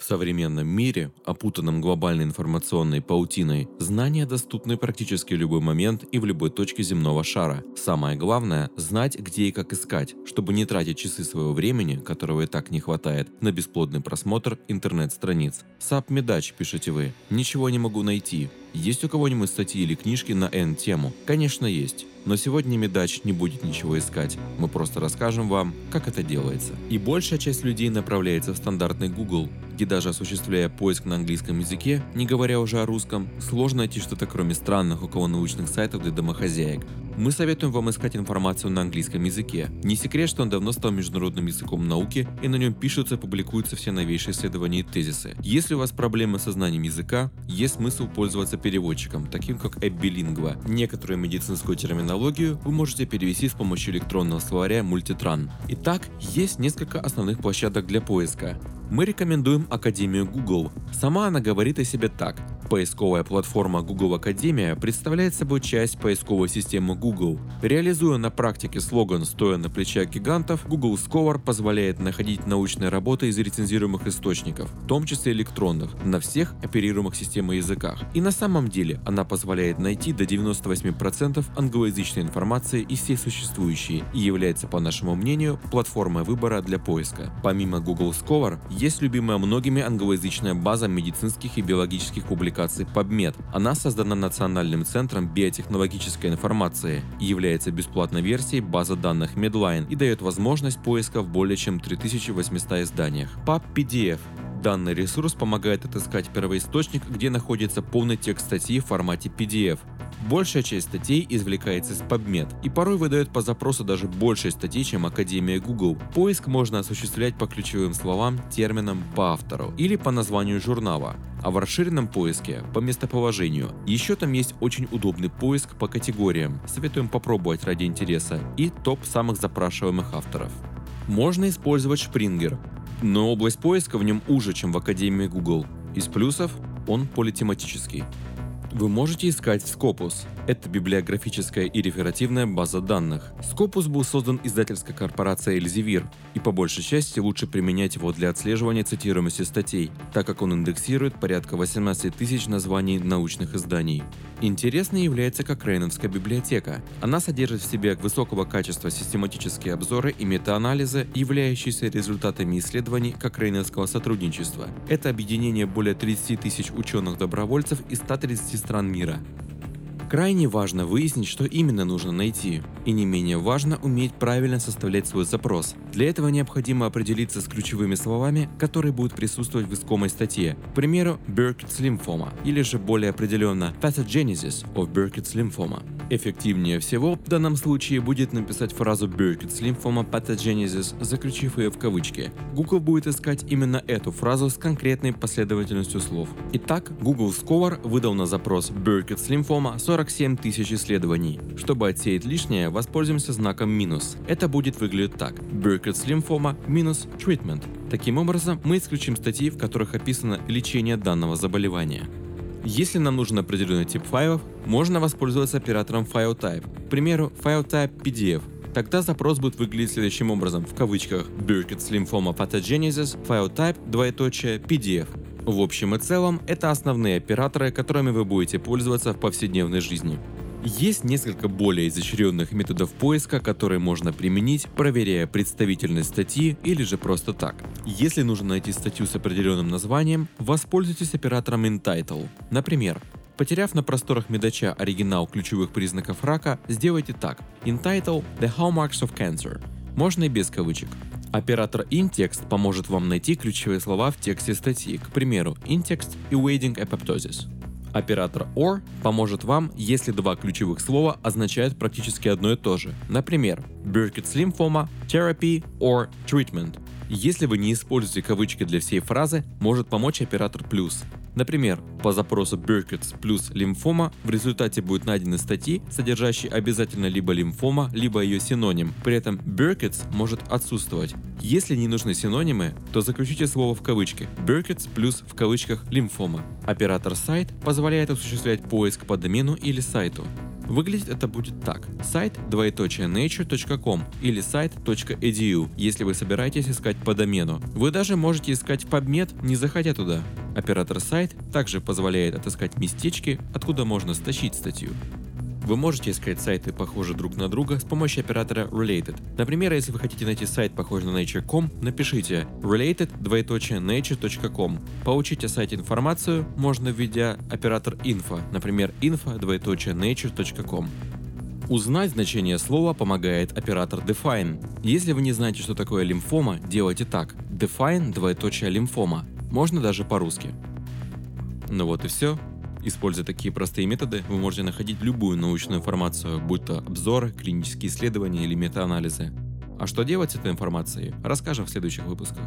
В современном мире, опутанном глобальной информационной паутиной, знания доступны практически в любой момент и в любой точке земного шара. Самое главное – знать, где и как искать, чтобы не тратить часы своего времени, которого и так не хватает, на бесплодный просмотр интернет-страниц. Sup, Медач, пишете вы. Ничего не могу найти. Есть у кого-нибудь статьи или книжки на N-тему? Конечно, есть. Но сегодня Медач не будет ничего искать. Мы просто расскажем вам, как это делается. И большая часть людей направляется в стандартный Google, где даже осуществляя поиск на английском языке, не говоря уже о русском, сложно найти что-то кроме странных околонаучных сайтов для домохозяек. Мы советуем вам искать информацию на английском языке. Не секрет, что он давно стал международным языком науки, и на нем пишутся и публикуются все новейшие исследования и тезисы. Если у вас проблемы со знанием языка, есть смысл пользоваться переводчиком, таким как AppBilingua. Некоторую медицинскую терминологию вы можете перевести с помощью электронного словаря Multitran. Итак, есть несколько основных площадок для поиска. Мы рекомендуем Академию Google. Сама она говорит о себе так. Поисковая платформа Google Академия представляет собой часть поисковой системы Google. Реализуя на практике слоган «Стоя на плечах гигантов», Google Scholar позволяет находить научные работы из рецензируемых источников, в том числе электронных, на всех оперируемых системой языках. И на самом деле она позволяет найти до 98% англоязычной информации из всей существующей и является, по нашему мнению, платформой выбора для поиска. Помимо Google Scholar, есть любимая многими англоязычная база медицинских и биологических публикаций публикаций PubMed. Она создана Национальным центром биотехнологической информации и является бесплатной версией базы данных Medline и дает возможность поиска в более чем 3800 изданиях. PubPDF Данный ресурс помогает отыскать первоисточник, где находится полный текст статьи в формате PDF. Большая часть статей извлекается из PubMed и порой выдает по запросу даже больше статей, чем Академия Google. Поиск можно осуществлять по ключевым словам, терминам, по автору или по названию журнала, а в расширенном поиске по местоположению. Еще там есть очень удобный поиск по категориям, советуем попробовать ради интереса, и топ самых запрашиваемых авторов. Можно использовать Springer, но область поиска в нем уже, чем в Академии Google. Из плюсов он политематический. Вы можете искать в Scopus. Это библиографическая и реферативная база данных. Scopus был создан издательской корпорацией Elsevier, и по большей части лучше применять его для отслеживания цитируемости статей, так как он индексирует порядка 18 тысяч названий научных изданий. Интересной является Кокрейновская библиотека. Она содержит в себе высокого качества систематические обзоры и метаанализы, являющиеся результатами исследований Кокрейновского сотрудничества. Это объединение более 30 тысяч ученых-добровольцев из 130 стран мира. Крайне важно выяснить, что именно нужно найти, и не менее важно уметь правильно составлять свой запрос. Для этого необходимо определиться с ключевыми словами, которые будут присутствовать в искомой статье, к примеру, Burkitt's lymphoma, или же более определенно Pathogenesis of Burkitt's lymphoma. Эффективнее всего в данном случае будет написать фразу Burkitt's lymphoma pathogenesis, заключив ее в кавычки. Google будет искать именно эту фразу с конкретной последовательностью слов. Итак, Google Scholar выдал на запрос Burkitt's lymphoma 47 тысяч исследований. Чтобы отсеять лишнее, воспользуемся знаком минус. Это будет выглядеть так. Burkitt's lymphoma минус treatment. Таким образом, мы исключим статьи, в которых описано лечение данного заболевания. Если нам нужен определенный тип файлов, можно воспользоваться оператором FileType, к примеру, FileType PDF. Тогда запрос будет выглядеть следующим образом, в кавычках Burkitt's Lymphoma Pathogenesis, FileType, двоеточие, PDF. В общем и целом, это основные операторы, которыми вы будете пользоваться в повседневной жизни. Есть несколько более изощренных методов поиска, которые можно применить, проверяя представительность статьи или же просто так. Если нужно найти статью с определенным названием, воспользуйтесь оператором InTitle. Например, Потеряв на просторах медача оригинал ключевых признаков рака, сделайте так. InTitle The Hallmarks of Cancer. Можно и без кавычек. Оператор InText поможет вам найти ключевые слова в тексте статьи, к примеру, InText Evading Apoptosis. Оператор OR поможет вам, если два ключевых слова означают практически одно и то же. Например, Burkitt's lymphoma, therapy or treatment. Если вы не используете кавычки для всей фразы, может помочь оператор плюс. Например, по запросу Burkitt's плюс лимфома в результате будут найдены статьи, содержащие обязательно либо лимфома, либо ее синоним. При этом Burkitt's может отсутствовать. Если не нужны синонимы, то заключите слово в кавычки Burkitt's плюс в кавычках лимфома. Оператор сайт позволяет осуществлять поиск по домену или сайту. Выглядеть это будет так. Сайт nature.com или сайт.edu, если вы собираетесь искать по домену. Вы даже можете искать PubMed, не заходя туда. Оператор сайт также позволяет отыскать местечки, откуда можно стащить статью. Вы можете искать сайты, похожие друг на друга, с помощью оператора Related. Например, если вы хотите найти сайт, похожий на Nature.com, напишите related nature.com. Получить о сайте информацию можно, введя оператор info, например, info nature.com. Узнать значение слова помогает оператор define. Если вы не знаете, что такое лимфома, делайте так. Define двоеточие лимфома. Можно даже по-русски. Ну вот и все. Используя такие простые методы, вы можете находить любую научную информацию, будь то обзоры, клинические исследования или метаанализы. А что делать с этой информацией, расскажем в следующих выпусках.